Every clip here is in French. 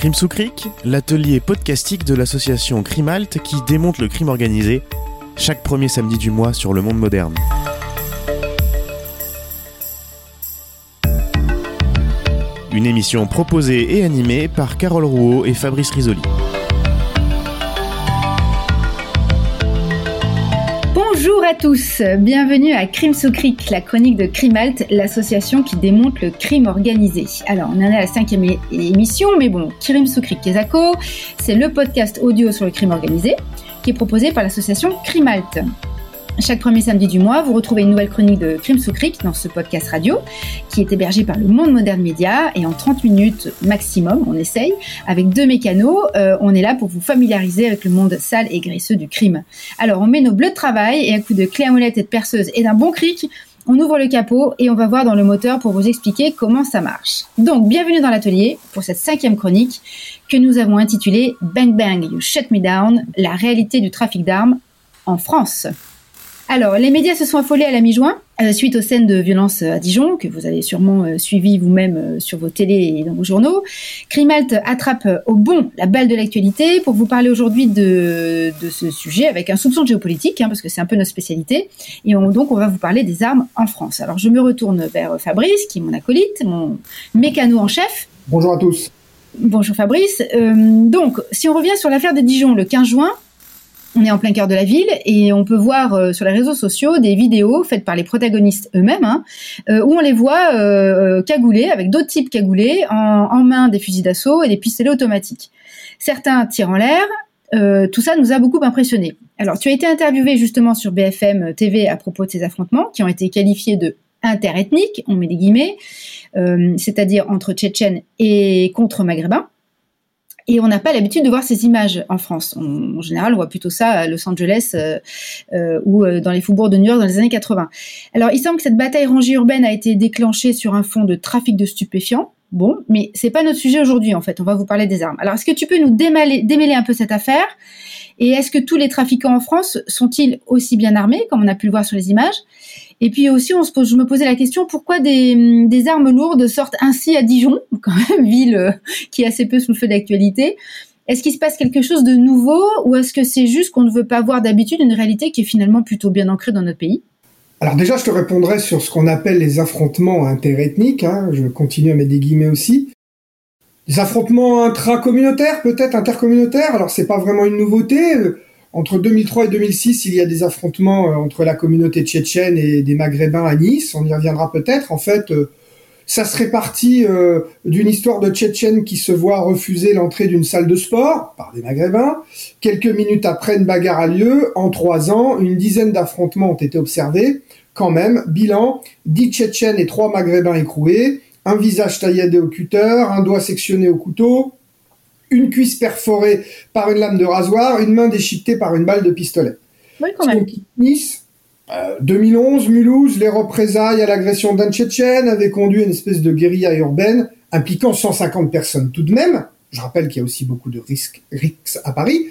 Crime sous Cric, l'atelier podcastique de l'association Crimalt qui démonte le crime organisé chaque premier samedi du mois sur le monde moderne. Une émission proposée et animée par Carole Rouault et Fabrice Risoli. À tous, bienvenue à Crime sous la chronique de Crimalt, l'association qui démonte le crime organisé. Alors, on en est à la cinquième émission, mais bon, Crime sous Cric Kesako, c'est le podcast audio sur le crime organisé qui est proposé par l'association Crimalt. Chaque premier samedi du mois, vous retrouvez une nouvelle chronique de Crime sous Cric dans ce podcast radio qui est hébergé par le Monde Moderne Média et en 30 minutes maximum, on essaye, avec deux mécanos, euh, on est là pour vous familiariser avec le monde sale et graisseux du crime. Alors on met nos bleus de travail et à coup de clé à molette et de perceuse et d'un bon cric, on ouvre le capot et on va voir dans le moteur pour vous expliquer comment ça marche. Donc bienvenue dans l'atelier pour cette cinquième chronique que nous avons intitulée Bang Bang You Shut Me Down, la réalité du trafic d'armes en France. Alors, les médias se sont affolés à la mi-juin euh, suite aux scènes de violence à Dijon, que vous avez sûrement euh, suivi vous-même euh, sur vos télés et dans vos journaux. Crimalt attrape au bon la balle de l'actualité pour vous parler aujourd'hui de, de, ce sujet avec un soupçon de géopolitique, hein, parce que c'est un peu notre spécialité. Et donc, on va vous parler des armes en France. Alors, je me retourne vers Fabrice, qui est mon acolyte, mon mécano en chef. Bonjour à tous. Bonjour Fabrice. donc, si on revient sur l'affaire de Dijon le 15 juin, on est en plein cœur de la ville et on peut voir euh, sur les réseaux sociaux des vidéos faites par les protagonistes eux-mêmes hein, euh, où on les voit euh, cagoulés avec d'autres types cagoulés en, main des fusils d'assaut et des pistolets automatiques. Certains tirent en l'air. tout ça nous a beaucoup impressionné. Alors, tu as été interviewé justement sur BFM TV à propos de ces affrontements qui ont été qualifiés de interethniques, on met des guillemets, c'est-à-dire entre Tchétchènes et contre Maghrébins. Et on n'a pas l'habitude de voir ces images en France. en général, on voit plutôt ça à Los Angeles euh, euh, ou euh, dans les faubourgs de New York dans les années 80. Alors, il semble que cette bataille rangée urbaine a été déclenchée sur un fond de trafic de stupéfiants. Bon, mais c'est pas notre sujet aujourd'hui en fait. On va vous parler des armes. Alors, est-ce que tu peux nous démêler, démêler un peu cette affaire? Et est-ce que tous les trafiquants en France sont-ils aussi bien armés, comme on a pu le voir sur les images? Et puis aussi, on se pose, je me posais la question pourquoi des, armes lourdes sortent ainsi à Dijon, quand même ville euh, qui est assez peu sous le feu d'actualité. Est-ce qu'il se passe quelque chose de nouveau ou est-ce que c'est juste qu'on ne veut pas voir d'habitude une réalité qui est finalement plutôt bien ancrée dans notre pays? Alors déjà, je te répondrai sur ce qu'on appelle les affrontements interethniques. Hein. Je continue à mettre des guillemets aussi. Les affrontements intracommunautaires, peut-être intercommunautaires. Alors c'est pas vraiment une nouveauté. Entre 2003 et 2006, il y a des affrontements euh, entre la communauté tchétchène et des Maghrébins à Nice. On y reviendra peut-être. En fait, euh, ça serait parti euh, d'une histoire de Tchétchènes qui se voit refuser l'entrée d'une salle de sport par des Maghrébins. Quelques minutes après, une bagarre a lieu. En trois ans, une dizaine d'affrontements ont été observés. Quand même, bilan, dix Tchétchènes et trois Maghrébins écroués, un visage taillé au cutter, un doigt sectionné au couteau, une cuisse perforée par une lame de rasoir, une main déchiquetée par une balle de pistolet. Oui, quand même. Nice, 2011, euh, Mulhouse, les représailles à l'agression d'un Tchétchène avaient conduit à une espèce de guérilla urbaine impliquant 150 personnes tout de même. Je rappelle qu'il y a aussi beaucoup de risques, à Paris.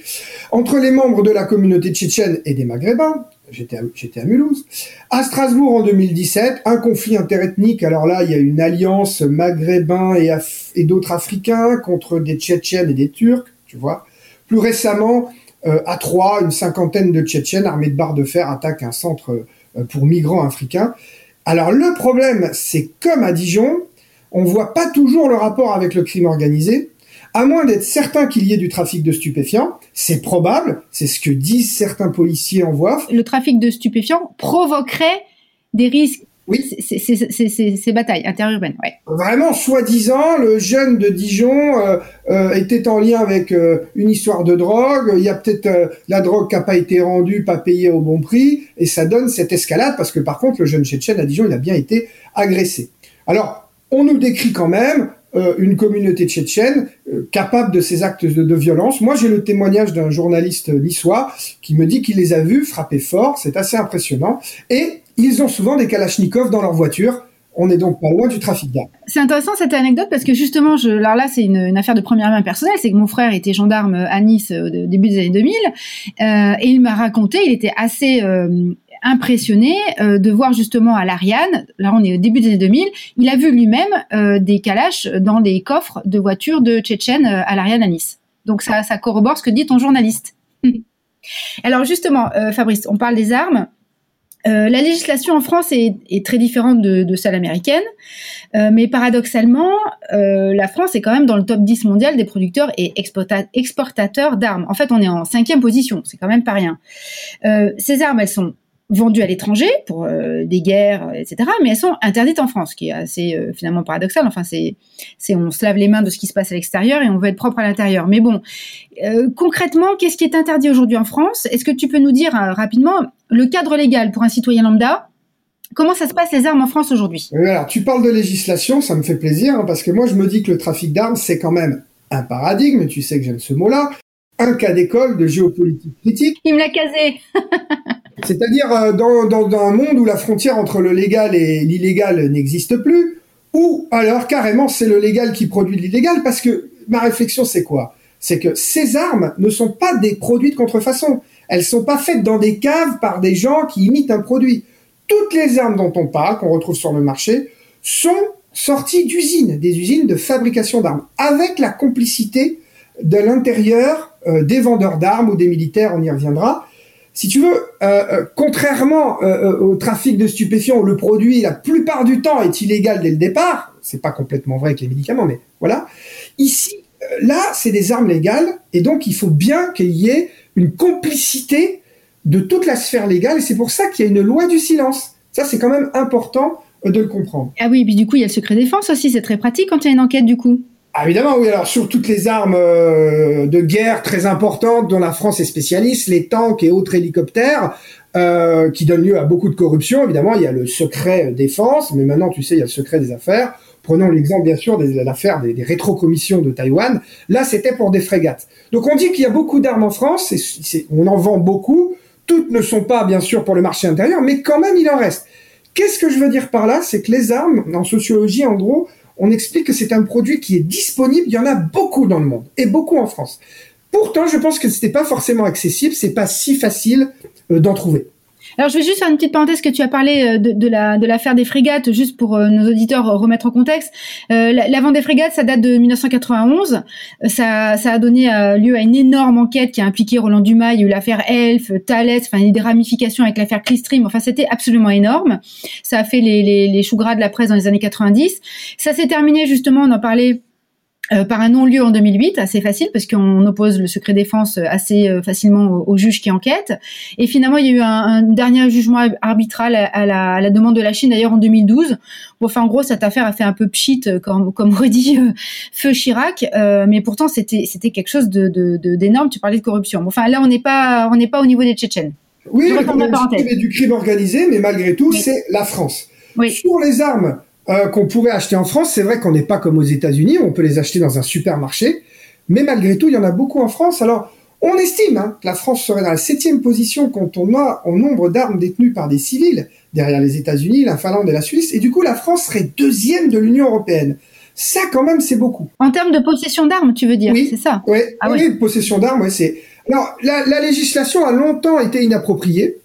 Entre les membres de la communauté tchétchène et des Maghrébins, j'étais à, à, Mulhouse. À Strasbourg en 2017, un conflit interethnique. Alors là, il y a une alliance maghrébin et, et d'autres africains contre des Tchétchènes et des Turcs, tu vois. Plus récemment, euh, à Troyes, une cinquantaine de Tchétchènes armés de barres de fer attaquent un centre euh, pour migrants africains. Alors le problème, c'est comme à Dijon, on voit pas toujours le rapport avec le crime organisé à moins d'être certain qu'il y ait du trafic de stupéfiants, c'est probable, c'est ce que disent certains policiers en voix. Le trafic de stupéfiants provoquerait des risques oui. Ces batailles interurbaines, ouais. Vraiment, soi-disant, le jeune de Dijon euh, euh, était en lien avec euh, une histoire de drogue. Il y a peut-être la drogue qui n'a pas été rendue, pas payée au bon prix, et ça donne cette escalade parce que par contre, le jeune Tchétchène à Dijon, il a bien été agressé. Alors, on nous décrit quand même euh, une communauté tchétchène euh, capable de ces actes de, violence. Moi, j'ai le témoignage d'un journaliste niçois qui me dit qu'il les a vus frapper fort, c'est assez impressionnant, et ils ont souvent des kalachnikovs dans leur voiture. On est donc pas loin du trafic d'armes. C'est intéressant cette anecdote parce que justement, je, alors là, c'est une, affaire de première main personnelle. C'est que mon frère était gendarme à Nice au début des années 2000 euh, et il m'a raconté, il était assez impressionné de voir justement à l'Ariane, là on est au début des années 2000, il a vu lui-même des calaches dans les coffres de voitures de Tchétchènes à l'Ariane à Nice. Donc ça, ça corrobore ce que dit ton journaliste. Alors justement, Fabrice, on parle des armes. Euh, la législation en France est, très différente de, celle américaine, euh, mais paradoxalement, euh, la France est quand même dans le top 10 mondial des producteurs et exportateurs d'armes. En fait, on est en cinquième position, c'est quand même pas rien. ces armes, elles sont vendues à l'étranger pour euh, des guerres, etc. Mais elles sont interdites en France, ce qui est assez euh, finalement paradoxal. Enfin, c'est, c'est on se lave les mains de ce qui se passe à l'extérieur et on veut être propre à l'intérieur. Mais bon, euh, concrètement, qu'est-ce qui est interdit aujourd'hui en France? Est-ce que tu peux nous dire rapidement le cadre légal pour un citoyen lambda? Comment ça se passe les armes en France aujourd'hui? Alors, tu parles de législation, ça me fait plaisir, hein, parce que moi je me dis que le trafic d'armes, c'est quand même un paradigme, tu sais que j'aime ce mot-là, un cas d'école de géopolitique critique. Il me l'a casé C'est-à-dire euh, dans, dans, un monde où la frontière entre le légal et l'illégal n'existe plus, ou alors carrément c'est le légal qui produit l'illégal, parce que ma réflexion c'est quoi? C'est que ces armes ne sont pas des produits de contrefaçon. Elles sont pas faites dans des caves par des gens qui imitent un produit. Toutes les armes dont on parle, qu'on retrouve sur le marché, sont sorties d'usines, des usines de fabrication d'armes, avec la complicité de l'intérieur euh, des vendeurs d'armes ou des militaires, on y reviendra, si tu veux, euh, euh, contrairement euh, au trafic de stupéfiants, le produit, la plupart du temps, est illégal dès le départ, c'est pas complètement vrai avec les médicaments, mais voilà. Ici, là, c'est des armes légales, et donc il faut bien qu'il y ait une complicité de toute la sphère légale, et c'est pour ça qu'il y a une loi du silence. Ça, c'est quand même important de le comprendre. Ah oui, et puis du coup, il y a le secret défense aussi, c'est très pratique quand il y a une enquête du coup. Ah, évidemment, oui. Alors sur toutes les armes euh, de guerre très importantes dont la France est spécialiste, les tanks et autres hélicoptères, euh, qui donnent lieu à beaucoup de corruption. Évidemment, il y a le secret défense, mais maintenant, tu sais, il y a le secret des affaires. Prenons l'exemple, bien sûr, de l'affaire des, des rétrocommissions de Taïwan. Là, c'était pour des frégates. Donc, on dit qu'il y a beaucoup d'armes en France. et on en vend beaucoup. Toutes ne sont pas, bien sûr, pour le marché intérieur, mais quand même, il en reste. Qu'est-ce que je veux dire par là? C'est que les armes, en sociologie, en gros, on explique que c'est un produit qui est disponible. Il y en a beaucoup dans le monde et beaucoup en France. Pourtant, je pense que ce n'était pas forcément accessible. C'est pas si facile euh, d'en trouver. Alors, je vais juste faire une petite parenthèse que tu as parlé euh, de, la de l'affaire des frégates, juste pour euh, nos auditeurs remettre en contexte. Euh, la, vente des frégates, ça date de 1991. Ça, ça a donné lieu à une énorme enquête qui a impliqué Roland Dumas. Il y a eu l'affaire Elf, Thales, enfin, il y a des ramifications avec l'affaire Clistream. Enfin, c'était absolument énorme. Ça a fait les, les, les choux gras de la presse dans les années 90. Ça s'est terminé, justement, on en parlait euh, par un non-lieu en 2008, assez facile parce qu'on oppose le secret défense assez euh, facilement au, juge qui enquête. Et finalement, il y a eu un, dernier jugement arbitral à, la, demande de la Chine, d'ailleurs en 2012. Bon, enfin, en gros, cette affaire a fait un peu pchit, euh, comme, comme redit Feu Chirac, mais pourtant c'était quelque chose de d'énorme. tu parlais de corruption. Bon, enfin, là, on n'est pas on n'est pas au niveau des Tchétchènes. Oui, c'est du crime organisé, mais malgré tout, c'est la France. Oui. Sur les armes, euh, qu'on pourrait acheter en France. C'est vrai qu'on n'est pas comme aux États-Unis, on peut les acheter dans un supermarché, mais malgré tout, il y en a beaucoup en France. Alors, on estime hein, que la France serait dans la septième position quand on a en nombre d'armes détenues par des civils, derrière les États-Unis, la Finlande et la Suisse, et du coup, la France serait deuxième de l'Union européenne. Ça, quand même, c'est beaucoup. En termes de possession d'armes, tu veux dire, c'est ça? Ah Oui, possession d'armes, ouais, c'est. Alors, la, la législation a longtemps été inappropriée.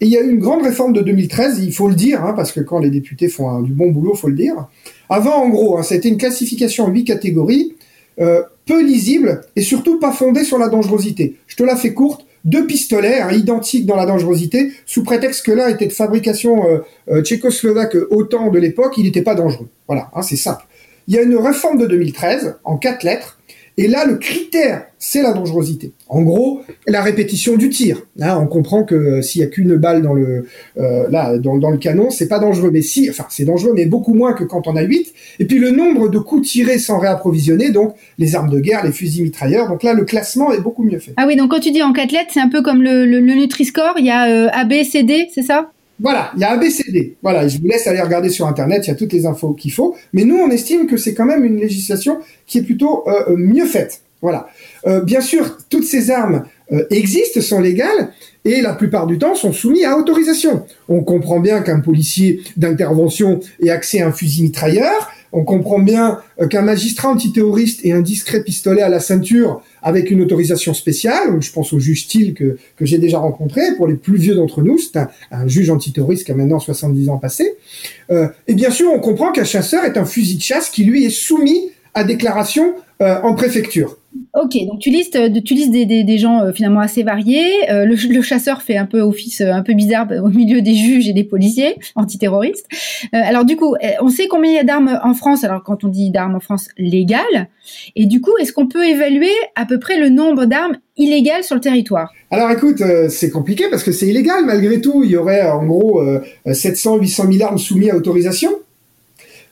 Et il y a eu une grande réforme de 2013, il faut le dire, hein, parce que quand les députés font du bon boulot, faut le dire. Avant, en gros, hein, c'était une classification en huit catégories, euh, peu lisible et surtout pas fondée sur la dangerosité. Je te la fais courte. Deux pistolets hein, identiques dans la dangerosité, sous prétexte que l'un était de fabrication euh, euh, tchécoslovaque autant de l'époque, il n'était pas dangereux. Voilà, hein, c'est simple. Il y a une réforme de 2013 en quatre lettres et là, le critère, c'est la dangerosité. En gros, la répétition du tir. Là, on comprend que euh, s'il y a qu'une balle dans le euh, là dans, dans, le canon, c'est pas dangereux. Mais si, enfin, c'est dangereux, mais beaucoup moins que quand on a 8. Et puis le nombre de coups tirés sans réapprovisionner, donc les armes de guerre, les fusils mitrailleurs. Donc là, le classement est beaucoup mieux fait. Ah oui, donc quand tu dis en quatre lettres, c'est un peu comme le, le, Nutri-Score. Il y a euh, A, B, C, D, c'est ça? Voilà, il y a ABCD. Voilà, je vous laisse aller regarder sur Internet, il y a toutes les infos qu'il faut. Mais nous, on estime que c'est quand même une législation qui est plutôt euh, mieux faite. Voilà. Euh, bien sûr, toutes ces armes euh, existent, sont légales, et la plupart du temps sont soumis à autorisation. On comprend bien qu'un policier d'intervention ait accès à un fusil mitrailleur, On comprend bien euh, qu'un magistrat antiterroriste et un discret pistolet à la ceinture avec une autorisation spéciale, je pense au juge que, que j'ai déjà rencontré, pour les plus vieux d'entre nous, c'est un, juge antiterroriste qui a maintenant 70 ans passé. Euh, et bien sûr, on comprend qu'un chasseur est un fusil de chasse qui lui est soumis à déclaration euh, en préfecture. Ok, donc tu listes, euh, tu listes des, gens euh, finalement assez variés. Euh, le, chasseur fait un peu office un peu bizarre au milieu des juges et des policiers antiterroristes. alors du coup, on sait combien il y a d'armes en France. Alors quand on dit d'armes en France légales, et du coup, est-ce qu'on peut évaluer à peu près le nombre d'armes illégales sur le territoire? Alors écoute, c'est compliqué parce que c'est illégal malgré tout. Il y aurait en gros 700, 800 000 armes soumises à autorisation.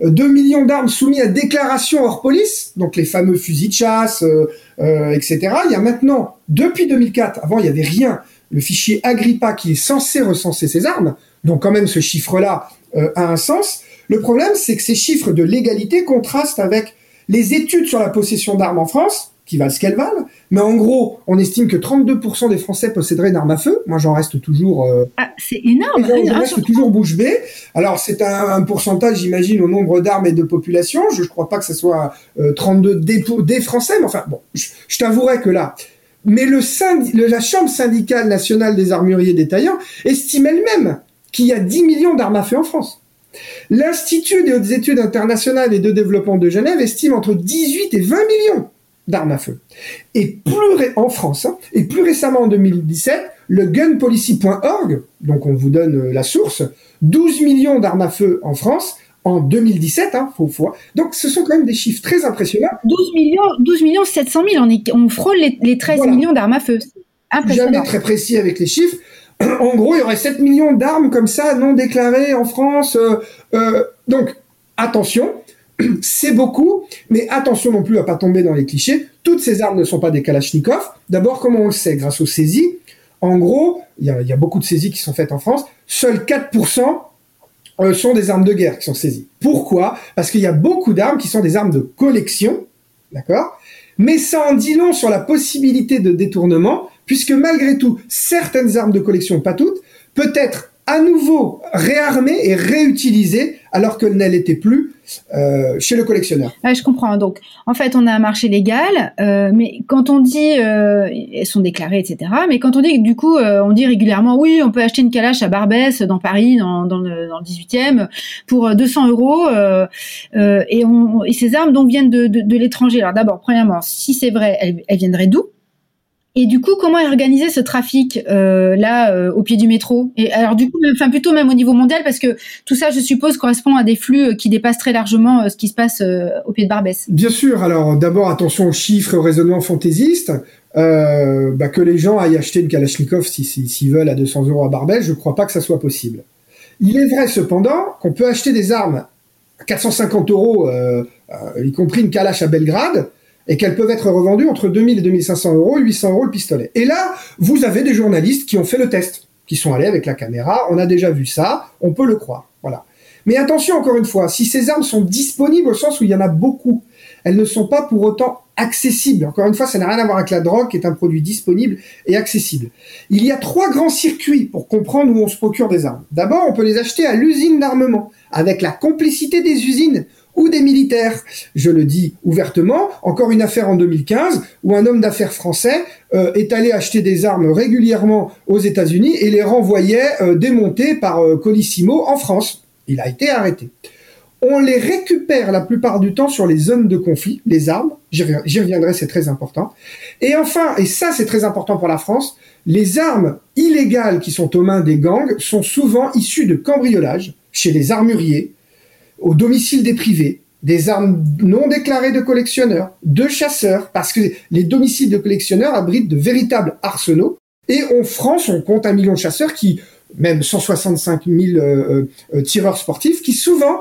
2 millions d'armes soumises à déclaration hors police, donc les fameux fusils de chasse, euh, euh, etc. Il y a maintenant, depuis 2004, avant il n'y avait rien, le fichier Agrippa qui est censé recenser ces armes, donc quand même ce chiffre-là euh, a un sens. Le problème, c'est que ces chiffres de légalité contrastent avec les études sur la possession d'armes en France, qui valent ce qu'elles valent. Mais en gros, on estime que 32% des Français posséderaient une arme à feu. Moi, j'en reste toujours. Euh... Ah, c'est énorme. J'en reste toujours bouche bée. Alors, c'est un, pourcentage, j'imagine, au nombre d'armes et de population. Je ne crois pas que ce soit euh, 32 des, des, Français, mais enfin, bon, je, je t'avouerai que là. Mais le, le la Chambre syndicale nationale des armuriers détaillants estime elle-même qu'il y a 10 millions d'armes à feu en France. L'Institut des hautes études internationales et de développement de Genève estime entre 18 et 20 millions d'armes à feu. Et plus en France, hein, et plus récemment en 2017, le gunpolicy.org, donc on vous donne euh, la source, 12 millions d'armes à feu en France en 2017, hein, faut. Donc ce sont quand même des chiffres très impressionnants. 12 millions, 12 millions 700 000, on, est, on frôle les, 13 millions d'armes à feu. Jamais très précis avec les chiffres. En gros, il y aurait 7 millions d'armes comme ça non déclarées en France. Euh, euh, donc attention, c'est beaucoup, mais attention non plus à pas tomber dans les clichés. Toutes ces armes ne sont pas des Kalachnikov. D'abord, comment on le sait Grâce aux saisies? En gros, il y, a, beaucoup de saisies qui sont faites en France. Seuls 4% euh, sont des armes de guerre qui sont saisies. Pourquoi? Parce qu'il y a beaucoup d'armes qui sont des armes de collection, d'accord? Mais ça en dit long sur la possibilité de détournement, puisque malgré tout, certaines armes de collection, pas toutes, peut être à nouveau réarmée et réutilisée alors que ne l'était plus euh, chez le collectionneur. je comprends. Donc, en fait, on a un marché légal, euh, mais quand on dit euh, elles sont déclarées, etc. Mais quand on dit, du coup, euh, on dit régulièrement, oui, on peut acheter une calache à Barbès dans Paris, dans, dans, le, dans le 18e, pour 200 euros, et, on, et ces armes donc viennent de, de, de l'étranger. Alors d'abord, premièrement, si c'est vrai, elles, elles viendraient d'où? Et du coup, comment est organisé ce trafic euh, là euh, au pied du métro? Et alors du coup, enfin plutôt même au niveau mondial, parce que tout ça, je suppose, correspond à des flux euh, qui dépassent très largement ce qui se passe au pied de Barbès. Bien sûr. Alors d'abord, attention aux chiffres, au raisonnement fantaisiste. Bah, que les gens aillent acheter une Kalachnikov s'ils si, veulent à 200 euros à Barbès, je ne crois pas que ça soit possible. Il est vrai cependant qu'on peut acheter des armes à 450 euros, y compris une Kalash à Belgrade, et qu'elles peuvent être revendues entre 2000 et 2500 euros, 800 euros le pistolet. Et là, vous avez des journalistes qui ont fait le test, qui sont allés avec la caméra, on a déjà vu ça, on peut le croire. Voilà. Mais attention encore une fois, si ces armes sont disponibles au sens où il y en a beaucoup, elles ne sont pas pour autant accessibles. Encore une fois, ça n'a rien à voir avec la drogue, qui est un produit disponible et accessible. Il y a trois grands circuits pour comprendre où on se procure des armes. D'abord, on peut les acheter à l'usine d'armement, avec la complicité des usines ou des militaires. Je le dis ouvertement, encore une affaire en 2015 où un homme d'affaires français euh, est allé acheter des armes régulièrement aux États-Unis et les renvoyait euh, démontées par euh, Colissimo en France. Il a été arrêté. On les récupère la plupart du temps sur les zones de conflit, les armes, j'y reviendrai, c'est très important. Et enfin, et ça c'est très important pour la France, les armes illégales qui sont aux mains des gangs sont souvent issues de cambriolages chez les armuriers, au domicile des privés, des armes non déclarées de collectionneurs, de chasseurs, parce que les domiciles de collectionneurs abritent de véritables arsenaux. Et en France, on compte un million de chasseurs qui, même 165 000 euh, euh, tireurs sportifs, qui souvent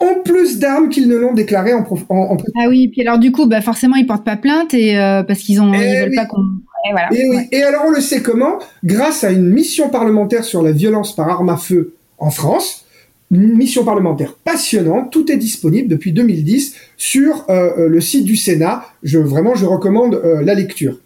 ont plus d'armes qu'ils ne l'ont déclaré en, en, Ah oui, puis alors du coup, bah forcément, ils portent pas plainte et euh, parce qu'ils ont, ils veulent pas qu'on. Et, voilà. et, oui. et alors on le sait comment? Grâce à une mission parlementaire sur la violence par arme à feu en France, mission parlementaire passionnante. Tout est disponible depuis 2010 sur euh, euh, le site du Sénat. Je, vraiment, je recommande euh, la lecture.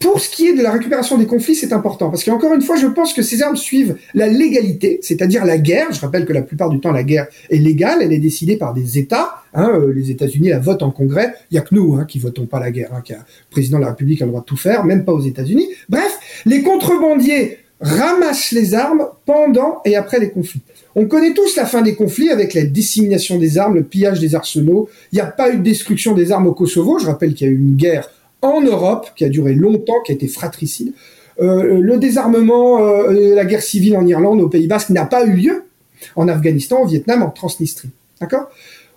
pour ce qui est de la récupération des conflits, c'est important parce qu'encore une fois, je pense que ces armes suivent la légalité, c'est-à-dire la guerre. Je rappelle que la plupart du temps, la guerre est légale, elle est décidée par des États. Hein, les États-Unis la votent en Congrès. Il y a que nous hein, qui votons pas la guerre. Hein, le président de la République a le droit de tout faire, même pas aux États-Unis. Bref, les contrebandiers ramassent les armes pendant et après les conflits. On connaît tous la fin des conflits avec la dissémination des armes, le pillage des arsenaux. Il n'y a pas eu de destruction des armes au Kosovo. Je rappelle qu'il y a eu une guerre en Europe, qui a duré longtemps, qui a été fratricide. Euh, le désarmement, euh, la guerre civile en Irlande, au Pays Basque, n'a pas eu lieu en Afghanistan, au Vietnam, en Transnistrie. D'accord?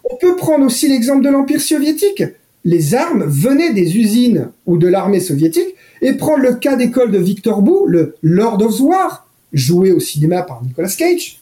On peut prendre aussi l'exemple de l'Empire soviétique. Les armes venaient des usines ou de l'armée soviétique, et prendre le cas d'école de Victor Bou, le Lord of War, joué au cinéma par Nicolas Cage,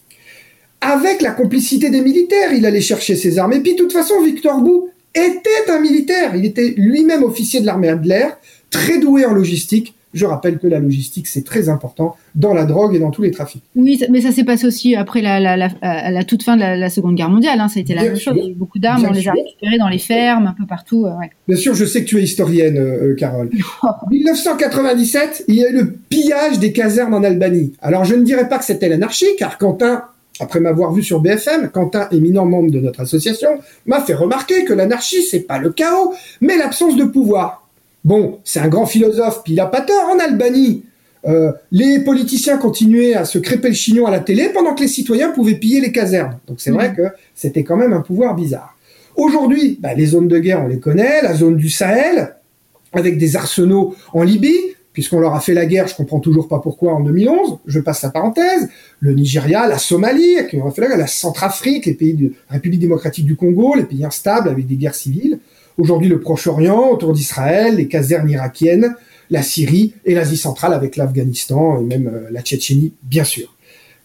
avec la complicité des militaires, il allait chercher ses armes. Et puis, de toute façon, Victor Bou était un militaire. Il était lui-même officier de l'armée de l'air, très doué en logistique. Je rappelle que la logistique, c'est très important dans la drogue et dans tous les trafics. Oui, mais ça s'est passé aussi après la, la, toute fin de la, Seconde Guerre mondiale. Hein. Ça a été la même chose. Il y a eu beaucoup d'armes, on les a récupérées dans les fermes, un peu partout. Euh, Bien sûr, je sais que tu es historienne, euh, euh, Carole. En 1997, il y a eu le pillage des casernes en Albanie. Alors, je ne dirais pas que c'était l'anarchie, car Quentin après m'avoir vu sur BFM, Quentin, éminent membre de notre association, m'a fait remarquer que l'anarchie, c'est pas le chaos, mais l'absence de pouvoir. Bon, c'est un grand philosophe, puis il a pas tort en Albanie. Euh, les politiciens continuaient à se crêper le chignon à la télé pendant que les citoyens pouvaient piller les casernes. Donc c'est vrai que c'était quand même un pouvoir bizarre. Aujourd'hui, bah, les zones de guerre, on les connaît, la zone du Sahel, avec des arsenaux en Libye, puisqu'on leur a fait la guerre, je comprends toujours pas pourquoi en 2011, je passe la parenthèse, le Nigeria, la Somalie, qui ont fait la guerre, la Centrafrique, les pays de la République démocratique du Congo, les pays instables avec des guerres civiles, aujourd'hui le Proche-Orient, autour d'Israël, les casernes irakiennes, la Syrie et l'Asie centrale avec l'Afghanistan et même euh, la Tchétchénie, bien sûr.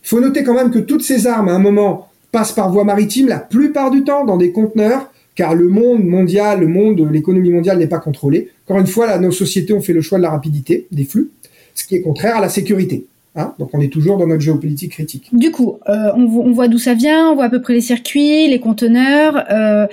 Il faut noter quand même que toutes ces armes, à un moment, passent par voie maritime, la plupart du temps dans des conteneurs, car le monde mondial, le monde, l'économie mondiale n'est pas contrôlée. Encore une fois, nos sociétés ont fait le choix de la rapidité des flux, ce qui est contraire à la sécurité. Hein Donc on est toujours dans notre géopolitique critique. Du coup, euh, on, voit d'où ça vient, on voit à peu près les circuits, les conteneurs. Euh,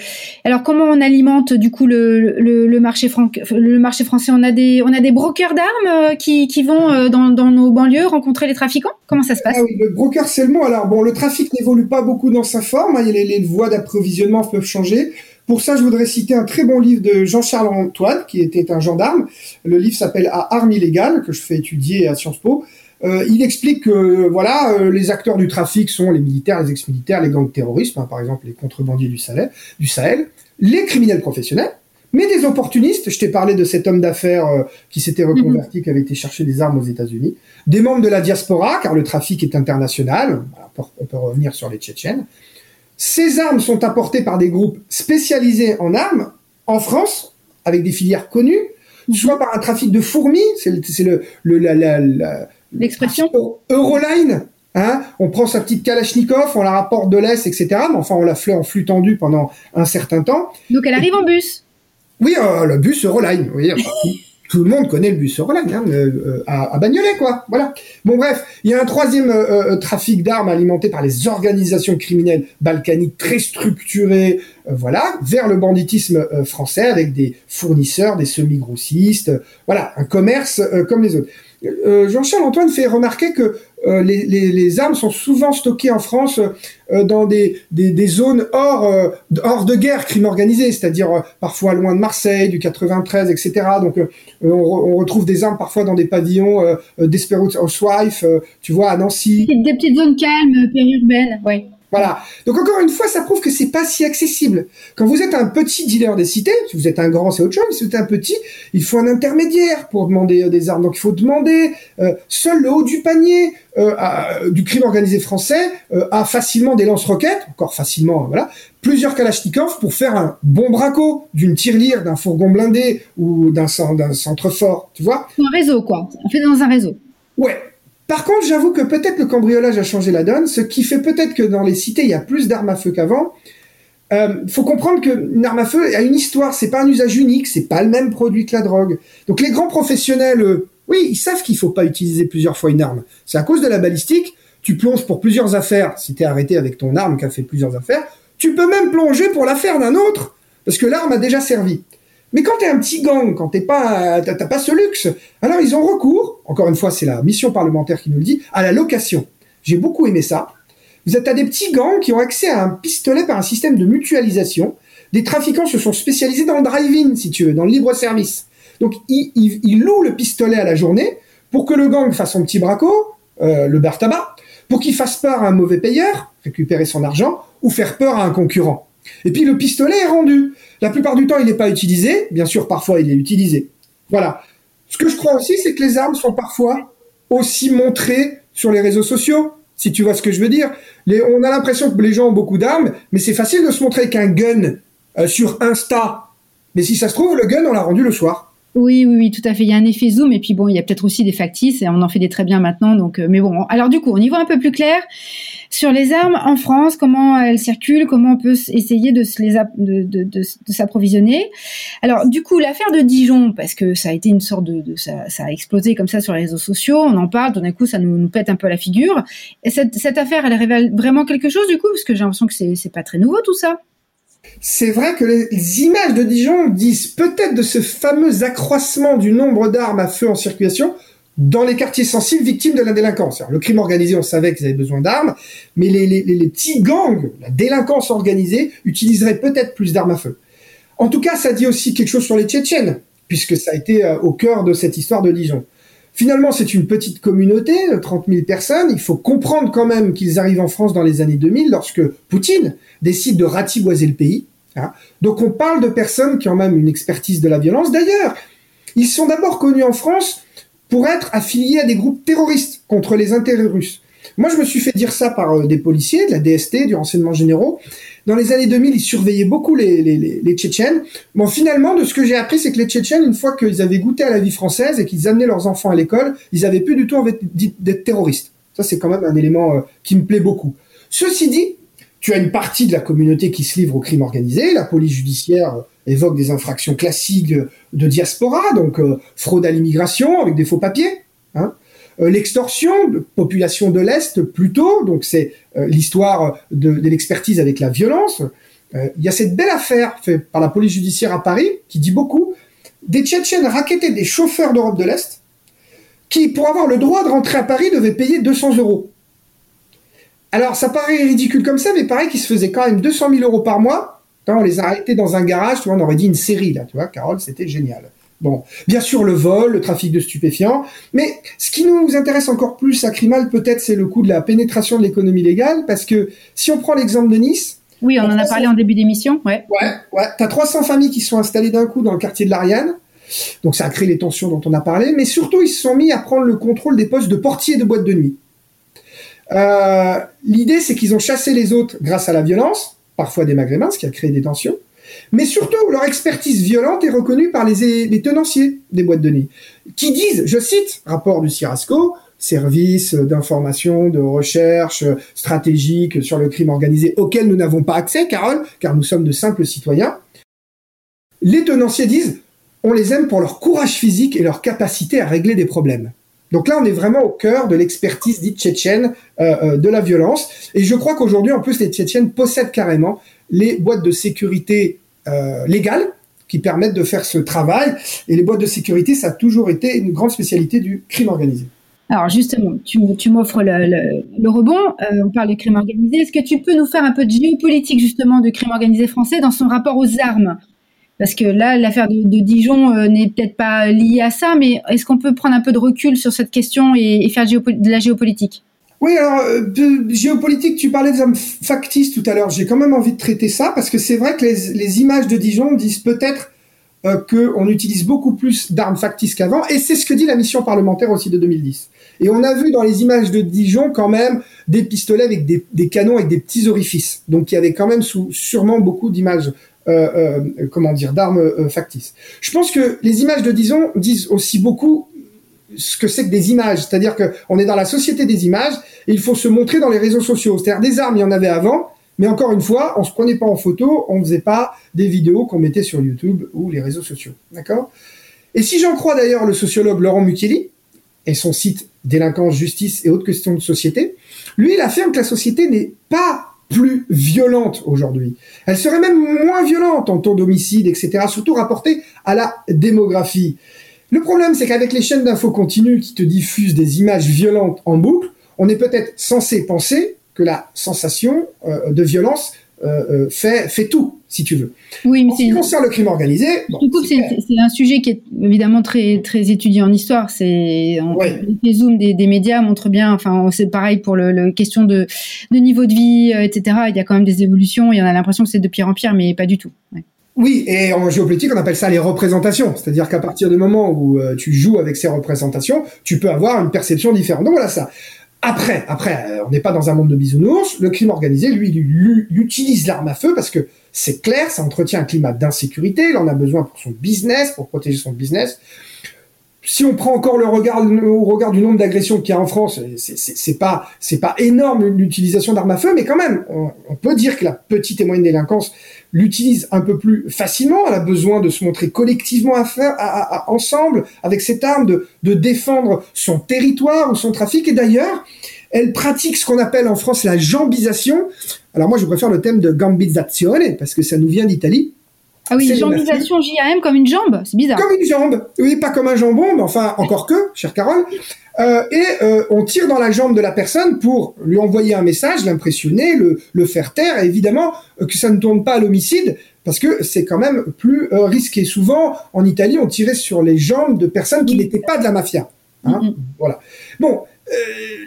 alors comment on alimente du coup le, le, marché le marché français? On a des on a des brokers d'armes euh, qui, qui vont euh, dans, dans nos banlieues rencontrer les trafiquants? Comment ça se passe? Ah oui, Le broker c'est le mot. Alors bon, le trafic n'évolue pas beaucoup dans sa forme. Hein. Les, les voies d'approvisionnement peuvent changer. Pour ça, je voudrais citer un très bon livre de Jean-Charles Antoine, qui était un gendarme. Le livre s'appelle À armes illégales, que je fais étudier à Sciences Po. Euh, il explique que voilà, euh, les acteurs du trafic sont les militaires, les ex-militaires, les gangs de terrorisme, hein, par exemple les contrebandiers du Sahel, du Sahel, les criminels professionnels, mais des opportunistes. Je t'ai parlé de cet homme d'affaires euh, qui s'était reconverti, mhm. qui avait été chercher des armes aux États-Unis, des membres de la diaspora, car le trafic est international. on peut revenir sur les Tchétchènes. Ces armes sont apportées par des groupes spécialisés en armes en France, avec des filières connues, mhm. soit par un trafic de fourmis, c'est le, le, l'expression Euroline. Hein on prend sa petite Kalachnikov, on la rapporte de l'Est, etc. Mais enfin, on la fait en flux tendu pendant un certain temps. Donc elle arrive en bus. Oui, euh, le bus Euroline. Oui, tout le monde connaît le bus Euroline hein, euh, euh, à, à Bagnolet, quoi. Voilà. Bon, bref, il y a un troisième euh, trafic d'armes alimenté par les organisations criminelles balkaniques très structurées, voilà, vers le banditisme français avec des fournisseurs, des semi-grossistes, voilà, un commerce comme les autres. Jean-Charles Antoine fait remarquer que euh, les, les, les, armes sont souvent stockées en France euh, dans des, des, des, zones hors, euh, hors de guerre, crime organisé, c'est-à-dire parfois loin de Marseille, du 93, etc. Donc on, on, retrouve des armes parfois dans des pavillons Desperate Housewife, tu vois, à Nancy. Des petites zones calmes, périurbaines, ouais. Voilà. Donc encore une fois, ça prouve que c'est pas si accessible. Quand vous êtes un petit dealer des cités, si vous êtes un grand, c'est autre chose. Mais si vous êtes un petit, il faut un intermédiaire pour demander euh, des armes. Donc il faut demander. Euh, seul le haut du panier euh, du crime organisé français a facilement des lance-roquettes, encore facilement, voilà, plusieurs Kalachnikov pour faire un bon braco d'une tirelire, d'un fourgon blindé ou d'un centre fort, tu vois. Un réseau, quoi. On fait dans un réseau. Ouais, par contre, j'avoue que peut-être le cambriolage a changé la donne, ce qui fait peut-être que dans les cités, il y a plus d'armes à feu qu'avant. Il euh, faut comprendre qu'une arme à feu a une histoire, c'est pas un usage unique, c'est pas le même produit que la drogue. Donc les grands professionnels, euh, oui, ils savent qu'il faut pas utiliser plusieurs fois une arme. C'est à cause de la balistique, tu plonges pour plusieurs affaires, si tu es arrêté avec ton arme qui a fait plusieurs affaires, tu peux même plonger pour l'affaire d'un autre, parce que l'arme a déjà servi. Mais quand tu es un petit gang, quand t'es pas, t'as pas ce luxe, alors ils ont recours, encore une fois, c'est la mission parlementaire qui nous le dit, à la location. J'ai beaucoup aimé ça. Vous êtes à des petits gangs qui ont accès à un pistolet par un système de mutualisation. Des trafiquants se sont spécialisés dans le drive-in, si tu veux, dans le libre service. Donc ils, louent le pistolet à la journée pour que le gang fasse son petit braco, euh, le bar tabac, pour qu'il fasse peur à un mauvais payeur, récupérer son argent, ou faire peur à un concurrent. Et puis le pistolet est rendu. La plupart du temps, il n'est pas utilisé. Bien sûr, parfois, il est utilisé. Voilà. Ce que je crois aussi, c'est que les armes sont parfois aussi montrées sur les réseaux sociaux, si tu vois ce que je veux dire. on a l'impression que les gens ont beaucoup d'armes, mais c'est facile de se montrer qu'un gun euh, sur Insta. Mais si ça se trouve, le gun, on l'a rendu le soir. Oui, oui, oui, tout à fait. Il y a un effet zoom et puis bon, il y a peut-être aussi des factices et on en fait des très bien maintenant. Donc, euh, mais bon. Alors du coup, on y voit un peu plus clair sur les armes en France, comment elles circulent, comment on peut essayer de s'approvisionner. Alors du coup, l'affaire de Dijon, parce que ça a été une sorte de, ça, a explosé comme ça sur les réseaux sociaux. On en parle, tout d'un coup, ça nous, pète un peu la figure. Et cette, cette affaire, elle révèle vraiment quelque chose du coup, parce que j'ai l'impression que c'est pas très nouveau tout ça c'est vrai que les images de Dijon disent peut-être de ce fameux accroissement du nombre d'armes à feu en circulation dans les quartiers sensibles victimes de la délinquance. le crime organisé, on savait qu'ils avaient besoin d'armes, mais les, petits gangs, la délinquance organisée, utiliseraient peut-être plus d'armes à feu. En tout cas, ça dit aussi quelque chose sur les Tchétchènes, puisque ça a été euh, au cœur de cette histoire de Dijon. Finalement, c'est une petite communauté, 30 000 personnes. Il faut comprendre quand même qu'ils arrivent en France dans les années 2000, lorsque Poutine décide de ratiboiser le pays. Hein. Donc on parle de personnes qui ont même une expertise de la violence. D'ailleurs, ils sont d'abord connus en France pour être affiliés à des groupes terroristes contre les intérêts russes. Moi, je me suis fait dire ça par euh, des policiers de la DST, du renseignement généraux. Dans les années 2000, ils surveillaient beaucoup les, Tchétchènes. Bon, finalement, de ce que j'ai appris, c'est que les Tchétchènes, une fois qu'ils avaient goûté à la vie française et qu'ils amenaient leurs enfants à l'école, ils avaient plus du tout envie d'être terroristes. Ça, c'est quand même un élément euh, qui me plaît beaucoup. Ceci dit, tu as une partie de la communauté qui se livre au crime organisé. La police judiciaire évoque des infractions classiques de diaspora, donc fraude à l'immigration avec des faux papiers. Hein. Euh, l'extorsion, population de l'Est plutôt, donc c'est euh, l'histoire de, l'expertise avec la violence. Euh, il y a cette belle affaire faite par la police judiciaire à Paris qui dit beaucoup. Des Tchétchènes raquettaient des chauffeurs d'Europe de l'Est qui, pour avoir le droit de rentrer à Paris, devaient payer 200 euros. Alors, ça paraît ridicule comme ça, mais pareil qu'ils se faisaient quand même 200 000 euros par mois. Quand on les arrêtait dans un garage, tu vois, on aurait dit une série, là, tu vois, Carole, c'était génial. Bon, bien sûr le vol, le trafic de stupéfiants, mais ce qui nous intéresse encore plus à Crimal, peut-être, c'est le coût de la pénétration de l'économie légale, parce que si on prend l'exemple de Nice. Oui, on en a parlé en début d'émission, ouais. Ouais, ouais. T'as 300 familles qui sont installées d'un coup dans le quartier de l'Ariane. Donc ça a créé les tensions dont on a parlé, mais surtout ils se sont mis à prendre le contrôle des postes de portier de boîte de nuit. Euh, L'idée, c'est qu'ils ont chassé les autres grâce à la violence, parfois des maghrébins, ce qui a créé des tensions. Mais surtout, leur expertise violente est reconnue par les, tenanciers des boîtes de nuit, qui disent, je cite, rapport du CIRASCO, service d'information, de recherche stratégique sur le crime organisé auquel nous n'avons pas accès, Carole, car nous sommes de simples citoyens. Les tenanciers disent, on les aime pour leur courage physique et leur capacité à régler des problèmes. Donc là, on est vraiment au cœur de l'expertise dite tchétchène euh, euh, de la violence. Et je crois qu'aujourd'hui, en plus, les Tchétchènes possèdent carrément les boîtes de sécurité euh, légales qui permettent de faire ce travail. Et les boîtes de sécurité, ça a toujours été une grande spécialité du crime organisé. Alors justement, tu, m'offres le, rebond, euh, on parle du crime organisé. Est-ce que tu peux nous faire un peu de géopolitique justement du crime organisé français dans son rapport aux armes? Parce que là, l'affaire de, Dijon euh, n'est peut-être pas liée à ça, mais est-ce qu'on peut prendre un peu de recul sur cette question et, faire de la géopolitique? Oui, alors, euh, géopolitique, tu parlais des hommes factices tout à l'heure. J'ai quand même envie de traiter ça parce que c'est vrai que les, images de Dijon disent peut-être euh, qu'on utilise beaucoup plus d'armes factices qu'avant. Et c'est ce que dit la mission parlementaire aussi de 2010. Et on a vu dans les images de Dijon quand même des pistolets avec des, canons avec des petits orifices. Donc il y avait quand même sûrement beaucoup d'images, comment dire, d'armes euh, factices. Je pense que les images de Dijon disent aussi beaucoup ce que c'est que des images. C'est-à-dire qu'on est dans la société des images et il faut se montrer dans les réseaux sociaux. C'est-à-dire des armes, il y en avait avant, mais encore une fois, on se prenait pas en photo, on faisait pas des vidéos qu'on mettait sur YouTube ou les réseaux sociaux. D'accord? Et si j'en crois d'ailleurs le sociologue Laurent Mukieli et son site Délinquance, justice et autres questions de société, lui, il affirme que la société n'est pas plus violente aujourd'hui. Elle serait même moins violente en taux d'homicide, etc., surtout rapportée à la démographie. Le problème, c'est qu'avec les chaînes d'infos continues qui te diffusent des images violentes en boucle, on est peut-être censé penser que la sensation euh, de violence euh, euh, fait, fait tout, si tu veux. Oui, mais en ce qui concerne le crime organisé, c'est un sujet qui est évidemment très très étudié en histoire. C'est les zooms des, des, médias montrent bien. Enfin, c'est pareil pour le, le, question de, de niveau de vie, etc. Il y a quand même des évolutions. Il y en a l'impression que c'est de pire en pire, mais pas du tout. Ouais. Oui, et en géopolitique, on appelle ça les représentations. C'est-à-dire qu'à partir du moment où euh, tu joues avec ces représentations, tu peux avoir une perception différente. Donc voilà ça. Après, après, euh, on n'est pas dans un monde de bisounours. Le crime organisé, lui, lui utilise l'arme à feu parce que c'est clair, ça entretient un climat d'insécurité. Il en a besoin pour son business, pour protéger son business si on prend encore le regard au regard du nombre d'agressions qu'il y a en France, c'est pas c'est pas énorme l'utilisation d'armes à feu, mais quand même, on, peut dire que la petite et moyenne délinquance l'utilise un peu plus facilement. Elle a besoin de se montrer collectivement à faire, à, ensemble avec cette arme, de, de défendre son territoire ou son trafic. Et d'ailleurs, elle pratique ce qu'on appelle en France la jambisation. Alors moi, je préfère le thème de gambizzazione parce que ça nous vient d'Italie. Ah oui, jambisation JAM comme une jambe, c'est bizarre. Comme une jambe, oui, pas comme un jambon, mais enfin, encore que, chère Carole. Euh, et euh, on tire dans la jambe de la personne pour lui envoyer un message, l'impressionner, le, le, faire taire, et évidemment euh, que ça ne tourne pas à l'homicide, parce que c'est quand même plus risqué. Souvent, en Italie, on tirait sur les jambes de personnes qui n'étaient pas de la mafia. Hein. Voilà. Bon, euh,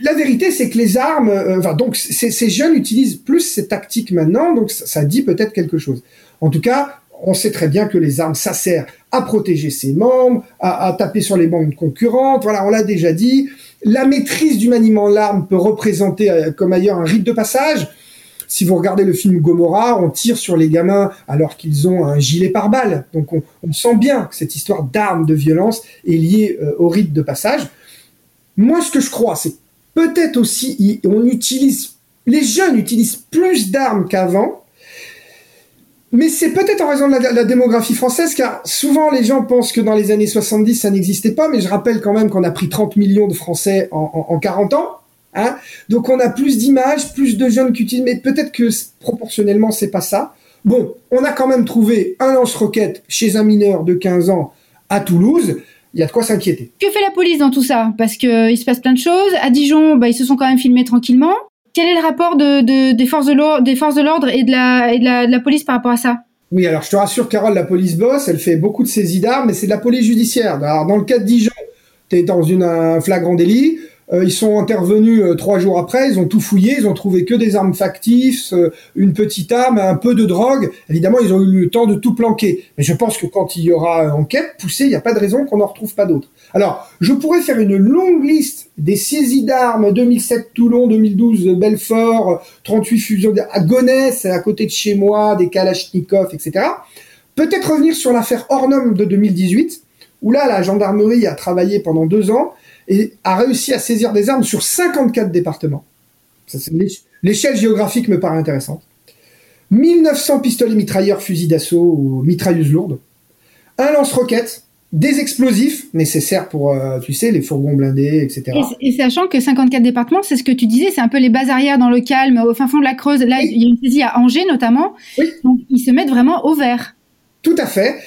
la vérité, c'est que les armes, enfin, donc ces jeunes utilisent plus ces tactiques maintenant, donc ça, ça dit peut-être quelque chose. En tout cas, on sait très bien que les armes, ça sert à protéger ses membres, à, taper sur les bandes concurrentes. Voilà, on l'a déjà dit. La maîtrise du maniement de l'arme peut représenter, euh, comme ailleurs, un rite de passage. Si vous regardez le film Gomorrah, on tire sur les gamins alors qu'ils ont un gilet pare-balles. Donc on, sent bien que cette histoire d'armes de violence est liée euh, au rite de passage. Moi, ce que je crois, c'est peut-être aussi, on utilise, les jeunes utilisent plus d'armes qu'avant, mais c'est peut-être en raison de la, démographie française, car souvent les gens pensent que dans les années 70, ça n'existait pas, mais je rappelle quand même qu'on a pris 30 millions de Français en, en, 40 ans. Hein Donc on a plus d'images, plus de jeunes qui utilisent, mais peut-être que proportionnellement, c'est pas ça. Bon, on a quand même trouvé un lance-roquette chez un mineur de 15 ans à Toulouse. Il y a de quoi s'inquiéter. Que fait la police dans tout ça? Parce que se passe plein de choses. À Dijon, bah, ils se sont quand même filmés tranquillement. Quel est le rapport de, des forces de l'ordre, et, de la, police par rapport à ça? Oui, alors je te rassure, Carole, la police bosse, elle fait beaucoup de saisies d'armes, mais c'est de la police judiciaire. Alors, dans le cas de Dijon, tu es dans une, un flagrant délit, ils sont intervenus euh, trois jours après, ils ont tout fouillé, ils ont trouvé que des armes factices, euh, une petite arme, un peu de drogue. Évidemment, ils ont eu le temps de tout planquer. Mais je pense que quand il y aura enquête poussée, il n'y a pas de raison qu'on n'en retrouve pas d'autres. Alors, je pourrais faire une longue liste des saisies d'armes 2007 Toulon, 2012 Belfort, 38 fusions à Gonesse, à côté de chez moi, des Kalachnikov, etc. Peut-être revenir sur l'affaire Ornum de 2018, où là, la gendarmerie a travaillé pendant deux ans et a réussi à saisir des armes sur 54 départements. L'échelle géographique me paraît intéressante. 1900 pistolets mitrailleurs, fusils d'assaut ou mitrailleuses lourdes. Un lance-roquette, des explosifs nécessaires pour, euh, tu sais, les fourgons blindés, etc. Et, sachant que 54 départements, c'est ce que tu disais, c'est un peu les bases arrières dans le calme, au fin fond de la Creuse. Là, il y a une saisie à Angers notamment. Donc, ils se mettent vraiment au vert. Tout à fait.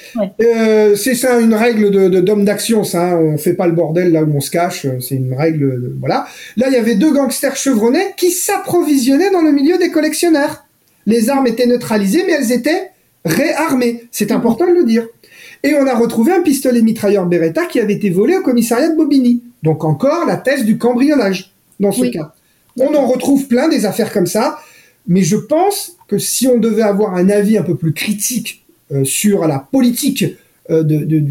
Euh, c'est ça une règle de d'homme d'action, ça. Hein. On fait pas le bordel là où on se cache. Euh, c'est une règle. De, voilà. Là, il y avait deux gangsters chevronnés qui s'approvisionnaient dans le milieu des collectionneurs. Les armes étaient neutralisées, mais elles étaient réarmées. C'est important de le dire. Et on a retrouvé un pistolet mitrailleur Beretta qui avait été volé au commissariat de Bobigny. Donc encore la thèse du cambriolage dans ce cas. On en retrouve plein des affaires comme ça. Mais je pense que si on devait avoir un avis un peu plus critique euh, sur la politique euh, de,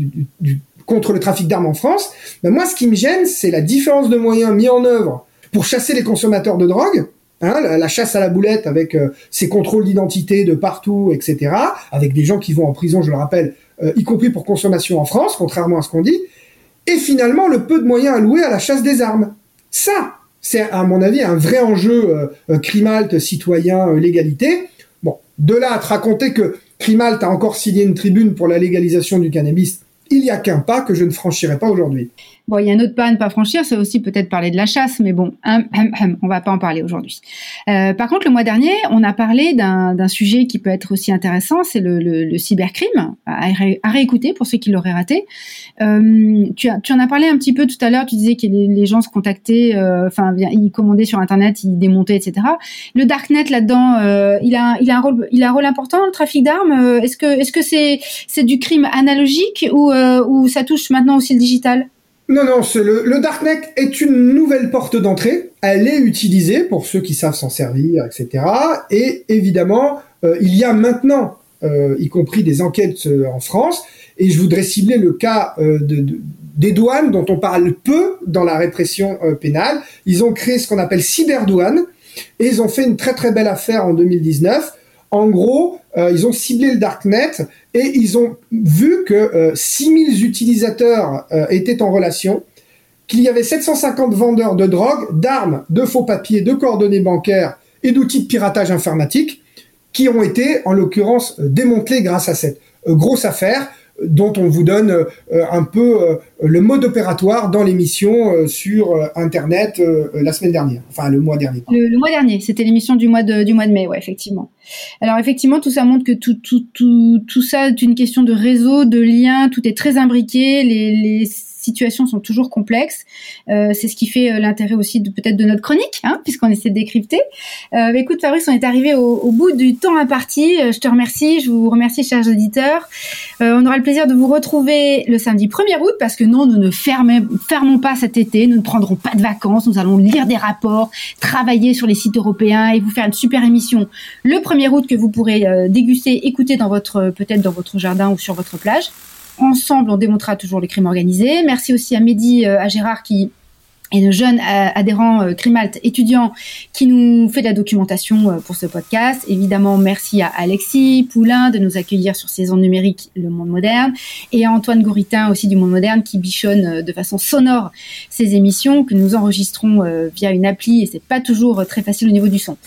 contre le trafic d'armes en France, ben moi, ce qui me gêne, c'est la différence de moyens mis en œuvre pour chasser les consommateurs de drogue, hein, la, chasse à la boulette avec euh, ces contrôles d'identité de partout, etc., avec des gens qui vont en prison, je le rappelle, y compris pour consommation en France, contrairement à ce qu'on dit, et finalement le peu de moyens alloués à la chasse des armes. Ça, c'est à mon avis un vrai enjeu euh, citoyen, légalité. Bon, de là à te raconter que Crimalt a encore signé une tribune pour la légalisation du cannabis. Il n'y a qu'un pas que je ne franchirai pas aujourd'hui. Bon, il y a un autre pas à ne pas franchir, c'est aussi peut-être parler de la chasse, mais bon, hum, hum, hum, on va pas en parler aujourd'hui. Euh, par contre, le mois dernier, on a parlé d'un sujet qui peut être aussi intéressant, c'est le, le, le, cybercrime, à, réécouter pour ceux qui l'auraient raté. Euh, tu, tu en as parlé un petit peu tout à l'heure, tu disais que les, gens se contactaient, euh, enfin, ils commandaient sur Internet, ils démontaient, etc. Le darknet là-dedans, euh, il a, il a un rôle, il a un rôle important, le trafic d'armes. Euh, est-ce que, est-ce que c'est, c'est du crime analogique ou, ou ça touche maintenant aussi le digital? Non, non, le, le, Darknet est une nouvelle porte d'entrée. Elle est utilisée pour ceux qui savent s'en servir, etc. Et évidemment, euh, il y a maintenant, euh, y compris des enquêtes euh, en France, et je voudrais cibler le cas de, des douanes dont on parle peu dans la répression pénale. Ils ont créé ce qu'on appelle cyberdouane, et ils ont fait une très très belle affaire en 2019 en gros, euh, ils ont ciblé le darknet et ils ont vu que euh, 6000 utilisateurs euh, étaient en relation, qu'il y avait 750 vendeurs de drogue, d'armes, de faux papiers, de coordonnées bancaires et d'outils de piratage informatique qui ont été, en l'occurrence, démantelés grâce à cette grosse affaire dont on vous donne euh, un peu euh, le mode opératoire dans l'émission euh, sur Internet la semaine dernière, enfin le mois dernier. Le, mois dernier, c'était l'émission du mois de du mois de mai, ouais, effectivement. Alors effectivement, tout ça montre que tout tout tout tout ça est une question de réseau, de lien, tout est très imbriqué. Les, les situations sont toujours complexes. Euh, c'est ce qui fait euh, l'intérêt aussi de peut-être de notre chronique, hein, puisqu'on essaie de décrypter. Euh, écoute Fabrice, on est arrivé au, bout du temps imparti. Je te remercie, je vous remercie chers auditeurs. On aura le plaisir de vous retrouver le samedi 1er août, parce que non, nous ne fermons pas cet été, nous ne prendrons pas de vacances, nous allons lire des rapports, travailler sur les sites européens et vous faire une super émission le 1er août que vous pourrez déguster, écouter dans votre peut-être dans votre jardin ou sur votre plage. Ensemble, on démontrera toujours les crimes organisés. Merci aussi à Mehdi, euh, à Gérard qui et de jeunes euh, adhérents euh, Crimalt étudiants qui nous fait de la documentation euh, pour ce podcast. Évidemment, merci à Alexis Poulain de nous accueillir sur Saison numérique Le Monde Moderne et à Antoine Gouritin aussi du Monde Moderne qui bichonne de façon sonore ces émissions que nous enregistrons via une appli et c'est pas toujours très facile au niveau du son.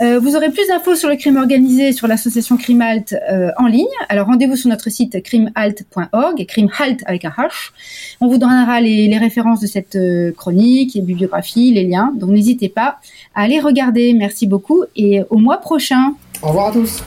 vous aurez plus d'infos sur le crime organisé sur l'association Crimalt en ligne. Alors rendez-vous sur notre site crimehalt.org, crimehalt avec un H. On vous donnera les références de cette chronique les bibliographies, les liens. Donc n'hésitez pas à aller regarder. Merci beaucoup et au mois prochain. Au revoir à tous.